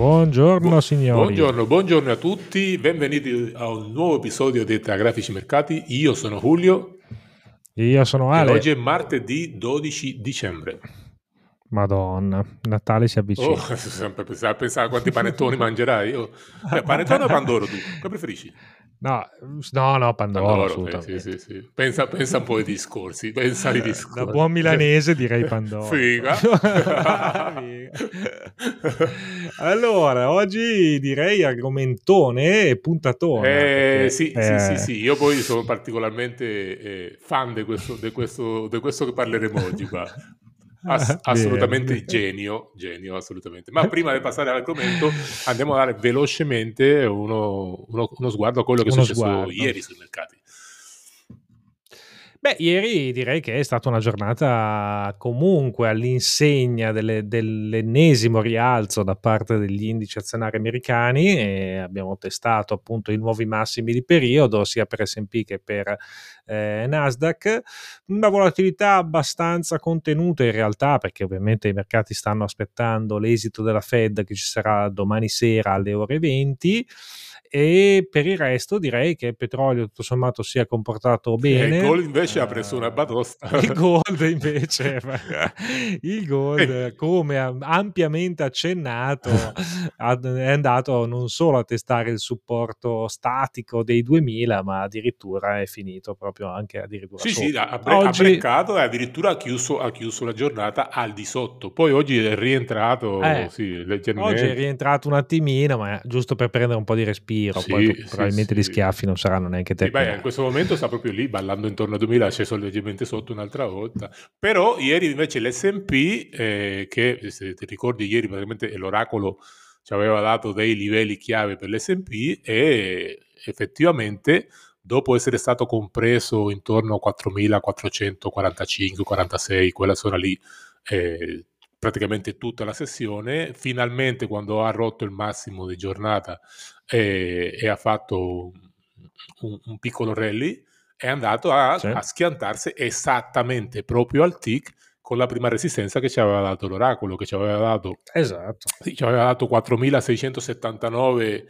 Buongiorno signori. Buongiorno, buongiorno a tutti, benvenuti a un nuovo episodio di Grafici Mercati. Io sono Julio. Io sono Ale. E oggi è martedì 12 dicembre. Madonna, Natale si avvicina. Oh, sempre pensare, pensare a quanti panettoni mangerai. Io. Eh, panettone o Pandoro tu? Che preferisci? No, no, no, Pandoro, Pandoro sì, sì, sì, Pensa, pensa, un po' ai discorsi, pensa ai eh, discorsi. Da buon milanese direi Pandoro. Figa. allora, oggi direi argomentone e puntatone. Eh, perché, sì, eh... sì, sì, sì, io poi sono particolarmente eh, fan di questo, questo, questo, che parleremo oggi qua. Ass- assolutamente genio, genio, assolutamente. Ma prima di passare all'argomento, andiamo a dare velocemente uno, uno, uno sguardo a quello che è successo sguardo. ieri sui mercati. Beh, ieri direi che è stata una giornata comunque all'insegna delle, dell'ennesimo rialzo da parte degli indici azionari americani e abbiamo testato appunto i nuovi massimi di periodo sia per S&P che per eh, Nasdaq. Una volatilità abbastanza contenuta in realtà perché ovviamente i mercati stanno aspettando l'esito della Fed che ci sarà domani sera alle ore 20 e per il resto direi che il petrolio tutto sommato si è comportato bene. il gold invece uh, ha preso una batosta. Il gold invece, il gold come ampiamente accennato è andato non solo a testare il supporto statico dei 2000 ma addirittura è finito proprio anche addirittura sì sotto. sì ha, bre- oggi... ha breccato e addirittura ha chiuso, ha chiuso, la giornata al di sotto poi oggi è rientrato eh, sì, leggermente oggi è rientrato un attimino ma giusto per prendere un po' di respiro tiro, sì, poi sì, probabilmente gli schiaffi non saranno neanche te. Beh, in questo momento sta proprio lì, ballando intorno a 2000, è sceso leggermente sotto un'altra volta. Però ieri invece l'S&P, eh, che se ti ricordi ieri praticamente l'oracolo ci aveva dato dei livelli chiave per l'S&P e effettivamente dopo essere stato compreso intorno a 4.445, 46, quella zona lì, eh, praticamente tutta la sessione. Finalmente, quando ha rotto il massimo di giornata e, e ha fatto un, un, piccolo rally, è andato a, sì. a, schiantarsi esattamente proprio al tick con la prima resistenza che ci aveva dato l'oracolo, che ci aveva dato, esatto. sì, ci aveva dato 4679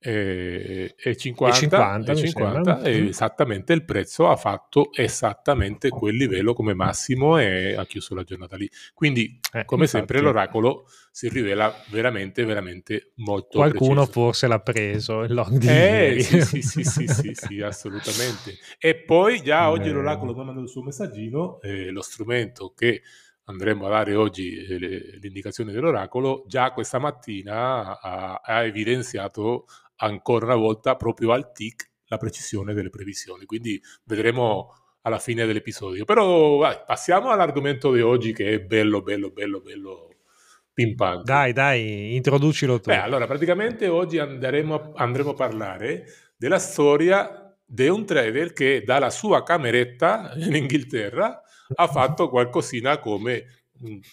e, e 50, e 50, e 50 e esattamente il prezzo ha fatto esattamente quel livello come massimo e ha chiuso la giornata lì. Quindi, eh, come infatti, sempre, l'oracolo si rivela veramente, veramente molto Qualcuno preciso. forse l'ha preso il long di eh, sì, sì, sì, sì, sì, sì, assolutamente. E poi già oggi eh. l'oracolo mi ha mandato il suo messaggino, eh, lo strumento che andremo a dare oggi eh, indicazioni dell'oracolo, già questa mattina ha, ha evidenziato ancora una volta proprio al tic la precisione delle previsioni. Quindi vedremo alla fine dell'episodio. Però vai, passiamo all'argomento di oggi che è bello, bello, bello, bello pimpante. Dai, dai, introducilo tu. Beh, allora, praticamente oggi andremo, andremo a parlare della storia di un trader che dalla sua cameretta in Inghilterra ha fatto qualcosina come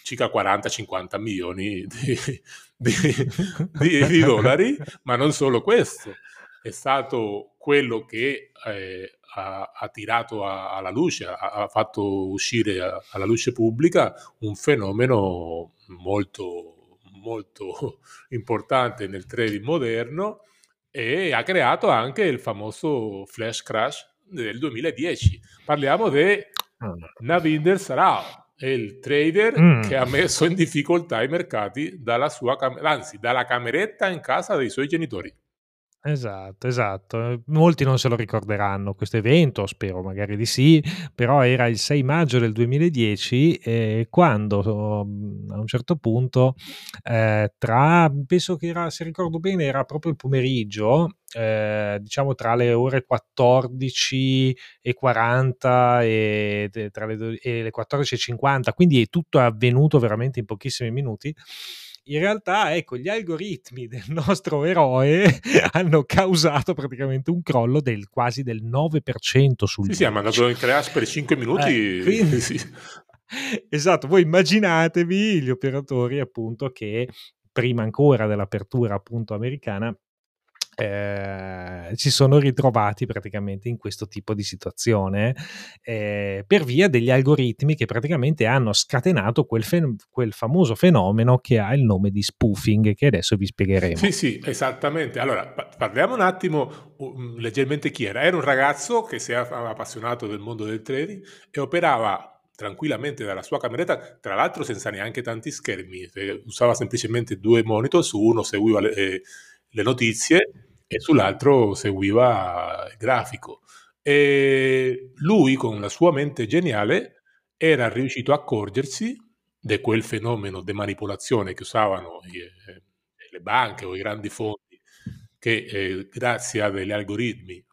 circa 40-50 milioni di, di, di, di, dollari, ma non solo questo, è stato quello che eh, ha, ha, tirato a, alla luce, ha, ha fatto uscire a, alla luce pubblica un fenomeno molto, molto importante nel trading moderno e ha creato anche il famoso flash crash del 2010. Parliamo di. Navinder Sarao è il trader mm. che ha messo in difficoltà i mercati dalla sua cam- anzi dalla cameretta in casa dei suoi genitori. Esatto, esatto. Molti non se lo ricorderanno questo evento, spero magari di sì, però era il 6 maggio del 2010 eh, quando mm, a un certo punto eh, tra, penso che era, se ricordo bene, era proprio il pomeriggio, eh, diciamo tra le ore 14 e 40 e, tra le, e le 14 e 50, quindi è tutto avvenuto veramente in pochissimi minuti in realtà, ecco, gli algoritmi del nostro eroe hanno causato praticamente un crollo del quasi del 9% sul Sì, sì, ha mandato in crash per 5 minuti. Eh, quindi, sì. Esatto, voi immaginatevi gli operatori appunto che prima ancora dell'apertura appunto americana eh, si sono ritrovati praticamente in questo tipo di situazione eh, per via degli algoritmi che praticamente hanno scatenato quel, fe- quel, famoso fenomeno che ha il nome di spoofing che adesso vi spiegheremo. Sì, sì, esattamente. Allora, parliamo un attimo um, leggermente chi era. Era un ragazzo che si era appassionato del mondo del trading e operava tranquillamente dalla sua cameretta, tra l'altro senza neanche tanti schermi, usava semplicemente due monitor, su uno seguiva le, eh, le notizie e sull'altro seguiva il grafico. E lui, con la sua mente geniale, era riuscito a accorgersi di quel fenomeno di manipolazione che usavano eh, le banche o i grandi fondi, che eh, grazie a degli algoritmi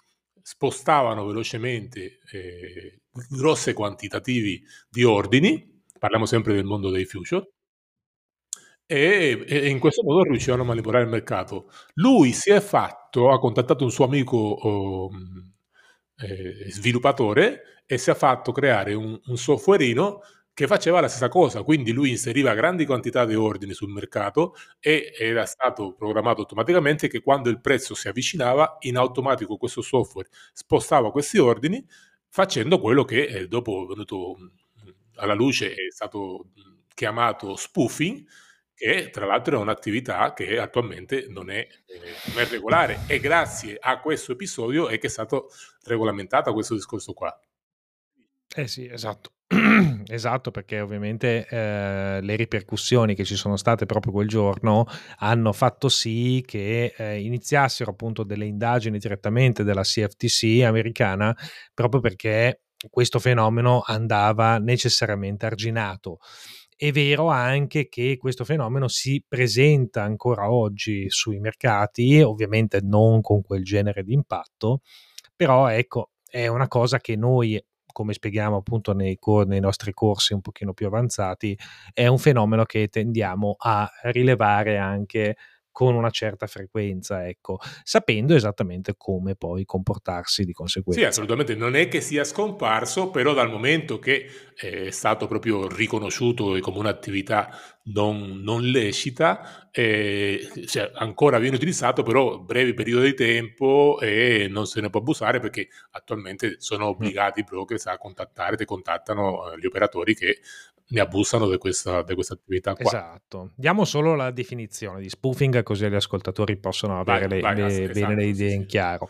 spostavano velocemente eh, grosse quantitativi di ordini, parliamo sempre del mondo dei future, e, e, in questo modo riuscivano a manipolare il mercato. Lui si è fatto, ha contattato un suo amico oh, eh, sviluppatore e si è fatto creare un, un softwareino che faceva la stessa cosa, quindi lui inseriva grandi quantità di ordini sul mercato e era stato programmato automaticamente che quando il prezzo si avvicinava, in automatico questo software spostava questi ordini facendo quello che eh, dopo venuto alla luce è stato chiamato spoofing, che tra l'altro è un'attività che attualmente non è, eh, non è regolare e grazie a questo episodio è che è stato regolamentato questo discorso qua. Eh sì, esatto. esatto, perché ovviamente eh, le ripercussioni che ci sono state proprio quel giorno hanno fatto sì che eh, iniziassero appunto delle indagini direttamente della CFTC americana proprio perché questo fenomeno andava necessariamente arginato. È vero anche che questo fenomeno si presenta ancora oggi sui mercati, ovviamente non con quel genere di impatto, però ecco, è una cosa che noi come spieghiamo appunto nei, nei, nostri corsi un pochino più avanzati, è un fenomeno che tendiamo a rilevare anche con una certa frequenza, ecco, sapendo esattamente come poi comportarsi di conseguenza. Sì, assolutamente, non è che sia scomparso, però dal momento che è stato proprio riconosciuto come un'attività non, non lecita, eh, cioè, ancora viene utilizzato, però brevi periodi di tempo e non se ne può abusare perché attualmente sono obbligati i brokers a contattare, ti contattano eh, gli operatori che ne abusano di questa, di questa attività qua. Esatto. Diamo solo la definizione di spoofing così gli ascoltatori possono avere vai, le, vai, le, esatto, bene le idee sì, in chiaro.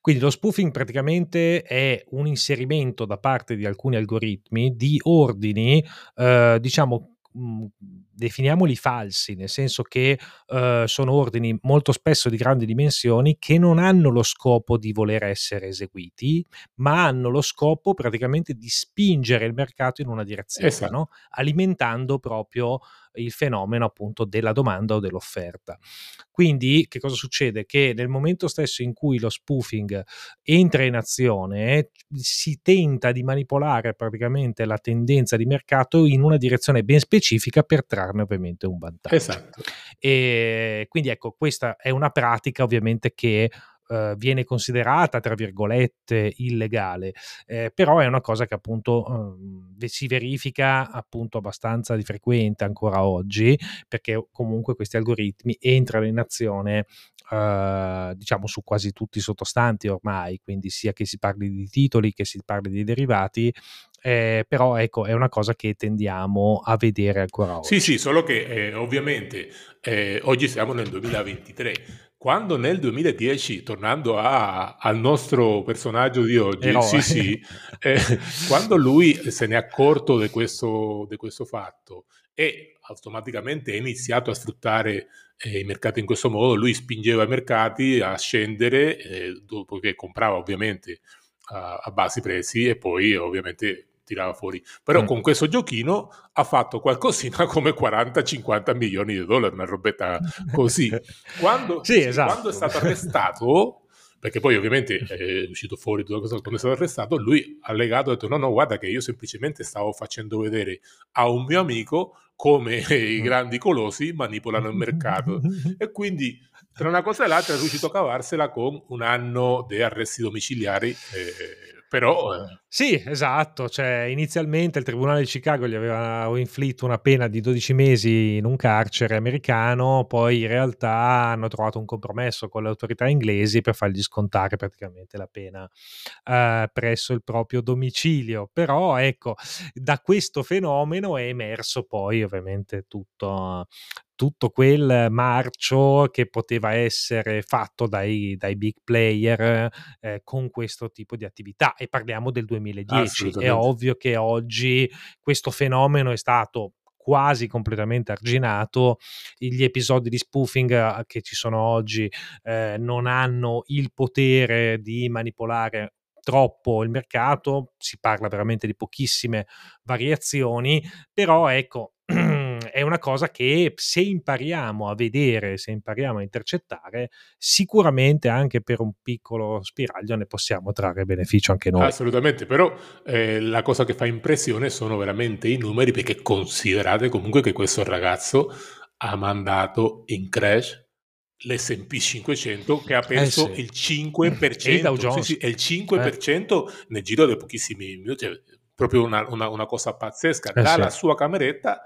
Quindi lo spoofing praticamente è un inserimento da parte di alcuni algoritmi di ordini, eh, diciamo, mh, definiamoli falsi, nel senso che uh, sono ordini molto spesso di grandi dimensioni che non hanno lo scopo di voler essere eseguiti, ma hanno lo scopo praticamente di spingere il mercato in una direzione, esatto. no? alimentando proprio il fenomeno appunto della domanda o dell'offerta. Quindi che cosa succede? Che nel momento stesso in cui lo spoofing entra in azione si tenta di manipolare praticamente la tendenza di mercato in una direzione ben specifica per trarne ovviamente un vantaggio. Esatto. E quindi ecco, questa è una pratica ovviamente che Uh, viene considerata, tra virgolette, illegale, eh, però è una cosa che appunto uh, si verifica appunto abbastanza di frequente ancora oggi, perché comunque questi algoritmi entrano in azione uh, diciamo su quasi tutti i sottostanti ormai, quindi sia che si parli di titoli che si parli di derivati, eh, però ecco è una cosa che tendiamo a vedere ancora oggi. Sì, sì, solo che eh, ovviamente eh, oggi siamo nel 2023 quando nel 2010, tornando a, al nostro personaggio di oggi, Eroe. sì, sì, eh, quando lui se ne è accorto di questo, questo, fatto e automaticamente ha iniziato a sfruttare eh, i mercati in questo modo, lui spingeva i mercati a scendere eh, dopo che comprava ovviamente a, a bassi prezzi e poi ovviamente tirava fuori. Però mm. con questo giochino ha fatto qualcosina come 40-50 milioni di dollari, una robetta così. Quando, sì, esatto. quando è stato arrestato, perché poi ovviamente è uscito fuori tutto questo, quando è stato arrestato, lui ha legato e ha detto no, no, guarda che io semplicemente stavo facendo vedere a un mio amico come i mm. grandi colossi manipolano il mercato. e quindi tra una cosa e l'altra è riuscito a cavarsela con un anno di arresti domiciliari. Eh, però... Eh. Sì, esatto, cioè inizialmente il Tribunale di Chicago gli aveva inflitto una pena di 12 mesi in un carcere americano, poi in realtà hanno trovato un compromesso con le autorità inglesi per fargli scontare praticamente la pena eh, presso il proprio domicilio. Però ecco, da questo fenomeno è emerso poi ovviamente tutto, tutto quel marcio che poteva essere fatto dai, dai big player eh, con questo tipo di attività e parliamo del 2010 è ovvio che oggi questo fenomeno è stato quasi completamente arginato. Gli episodi di spoofing eh, che ci sono oggi eh, non hanno il potere di manipolare troppo il mercato, si parla veramente di pochissime variazioni, però ecco, è una cosa che se impariamo a vedere, se impariamo a intercettare, sicuramente anche per un piccolo spiraglio ne possiamo trarre beneficio anche noi. Assolutamente, però eh, la cosa che fa impressione sono veramente i numeri perché considerate comunque che questo ragazzo ha mandato in crash l'S&P 500 che ha perso eh sì. il 5%, sì, sì, il 5% eh. nel giro di pochissimi minuti, proprio una, una, una cosa pazzesca, eh dalla sua cameretta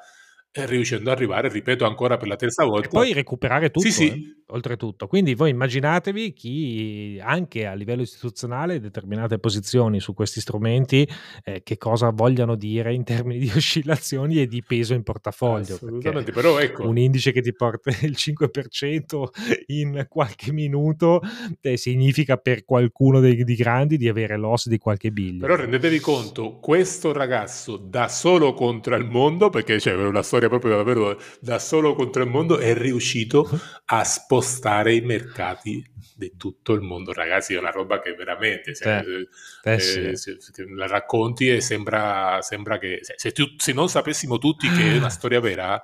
riuscendo ad arrivare, ripeto ancora per la terza volta. E poi recuperare tutto, sì, sì. Eh, oltretutto. Quindi voi immaginatevi chi anche a livello istituzionale determinate posizioni su questi strumenti, eh, che cosa vogliano dire in termini di oscillazioni e di peso in portafoglio. Assolutamente, però ecco. Un indice che ti porta il 5% in qualche minuto eh, significa per qualcuno dei, dei grandi di avere loss di qualche biglio. Però rendetevi conto, questo ragazzo da solo contro il mondo, perché c'è una storia storia proprio davvero da solo contro il mondo, è riuscito a spostare i mercati di tutto il mondo. Ragazzi, è una roba che veramente se, eh, eh, sì. se, se la racconti e sembra, sembra che se, se, non sapessimo tutti che è una storia vera,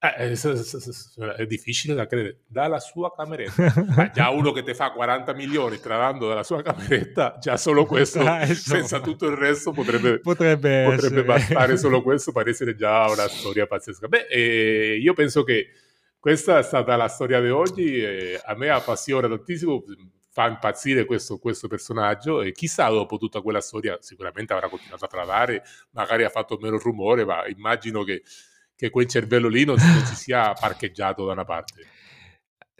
eh, eh è difficile da credere. Dalla sua cameretta, Ma già uno che ti fa 40 milioni trarando dalla sua cameretta, già solo questo, ah, senza tutto il resto, potrebbe, potrebbe, potrebbe bastare solo questo per essere già una storia pazzesca. Beh, eh, io penso che questa è stata la storia di oggi. a me appassiona tantissimo, fa impazzire questo, questo, personaggio e chissà dopo tutta quella storia sicuramente avrà continuato a travare, magari ha fatto meno rumore, ma immagino che che quel cervello lì non, non si sia parcheggiato da una parte.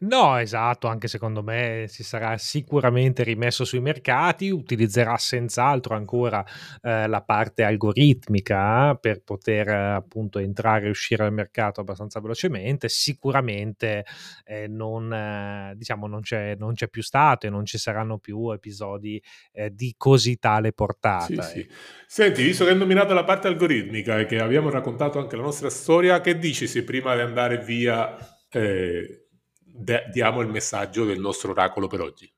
No, esatto, anche secondo me si sarà sicuramente rimesso sui mercati, utilizzerà senz'altro ancora eh, la parte algoritmica per poter eh, appunto entrare e uscire dal mercato abbastanza velocemente. Sicuramente eh, non, eh, diciamo, non, c'è, non c'è più stato e non ci saranno più episodi eh, di così tale portata. Sì, sì. Ecco. Senti, visto che hai nominato la parte algoritmica e che abbiamo raccontato anche la nostra storia, che dici se prima di andare via eh, de- diamo il messaggio del nostro oracolo per oggi.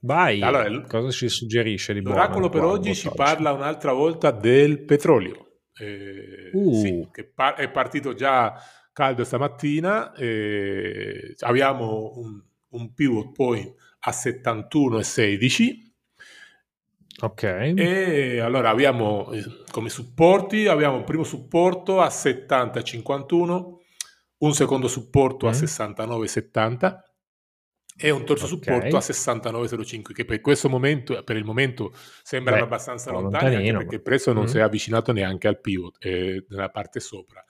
Vai, allora, cosa ci suggerisce di buono? L'oracolo per oggi ci parla un'altra volta del petrolio, eh, uh. sì, che par- è partito già caldo stamattina, eh, abbiamo un, un pivot point a 71,16 Ok. E allora abbiamo eh, come supporti, abbiamo il primo supporto a 70,51 un secondo supporto mm. a 69,70 e un terzo okay. supporto a 69,05 che per questo momento, per il momento sembrano Beh, abbastanza lontani perché il prezzo non mm. si è avvicinato neanche al pivot eh, nella parte sopra.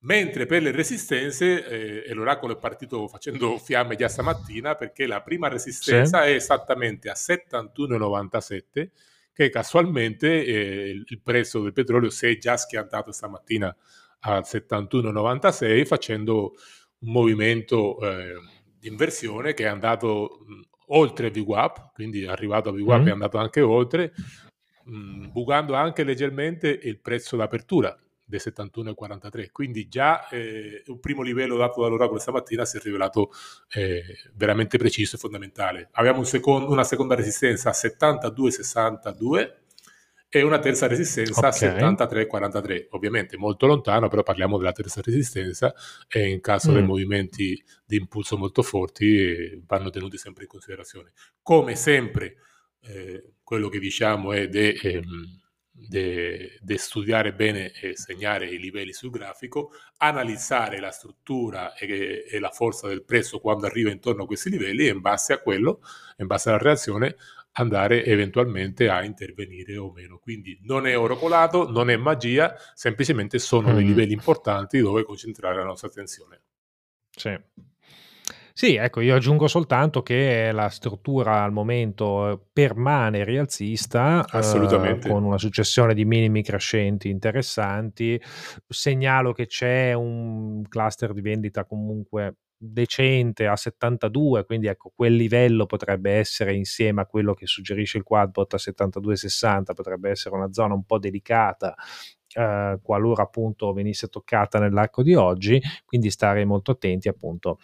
Mentre per le resistenze, eh, e l'oracolo è partito facendo fiamme già stamattina, perché la prima resistenza sì. è esattamente a 71,97, che casualmente eh, il prezzo del petrolio si è già schiantato stamattina a 71,96 facendo un movimento eh, di inversione che è andato mh, oltre VWAP, quindi è arrivato a VWAP mm. è andato anche oltre, mh, bucando anche leggermente il prezzo d'apertura dei 71,43. Quindi già eh, un primo livello dato dall'oracolo stamattina si è rivelato eh, veramente preciso e fondamentale. Abbiamo un secondo, una seconda resistenza a 72,62 e una terza resistenza okay. a 73,43. Ovviamente molto lontano, però parliamo della terza resistenza e in caso mm. dei movimenti di impulso molto forti eh, vanno tenuti sempre in considerazione. Come sempre, eh, quello che diciamo è di ehm, di studiare bene e segnare i livelli sul grafico, analizzare la struttura e, e, la forza del prezzo quando arriva intorno a questi livelli e in base a quello, in base alla reazione, andare eventualmente a intervenire o meno. Quindi non è oro colato, non è magia, semplicemente sono mm. dei livelli importanti dove concentrare la nostra attenzione. Sì. Sì, ecco, io aggiungo soltanto che la struttura al momento eh, permane rialzista, eh, con una successione di minimi crescenti interessanti. Segnalo che c'è un cluster di vendita comunque decente a 72, quindi ecco quel livello potrebbe essere insieme a quello che suggerisce il quadbot a 72,60, potrebbe essere una zona un po' delicata eh, qualora appunto venisse toccata nell'arco di oggi, quindi stare molto attenti appunto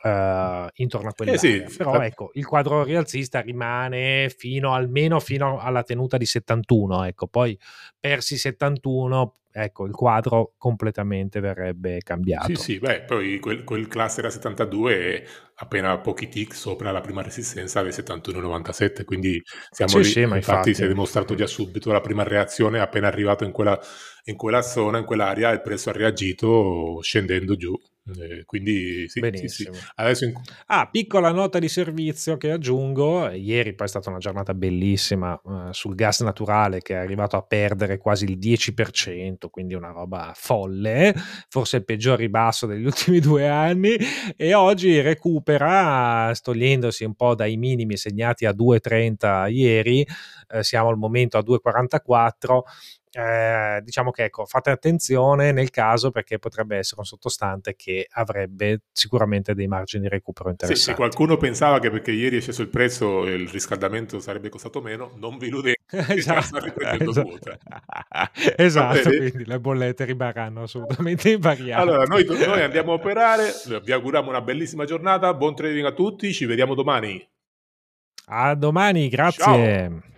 Uh, intorno a quell'area. Eh sì, Però ecco, il quadro rialzista rimane fino almeno fino alla tenuta di 71, ecco, poi persi 71 ecco, il quadro completamente verrebbe cambiato. Sì, sì, beh, poi quel, quel cluster a 72 è appena pochi tick sopra la prima resistenza del 71,97, quindi siamo sì, lì, sì, infatti, infatti si è dimostrato già subito la prima reazione appena arrivato in quella, in quella zona, in quell'area, il prezzo ha reagito scendendo giù. Eh, quindi sì, Benissimo. Sì, sì. In... Ah, piccola nota di servizio che aggiungo, ieri poi è stata una giornata bellissima uh, sul gas naturale che è arrivato a perdere quasi il 10%, quindi una roba folle, forse il peggior ribasso degli ultimi due anni e oggi recupera togliendosi un po' dai minimi segnati a 2,30 ieri, eh, siamo al momento a 2,44 eh, diciamo che ecco, fate attenzione nel caso perché potrebbe essere un sottostante che avrebbe sicuramente dei margini di recupero interessanti. Sì, se qualcuno pensava che perché ieri è sceso il prezzo il riscaldamento sarebbe costato meno, non vi illudete. esatto, esatto, esatto quindi le bollette rimarranno assolutamente invariate. Allora, noi, noi andiamo a operare, vi auguriamo una bellissima giornata, buon trading a tutti, ci vediamo domani. A domani, grazie. Ciao.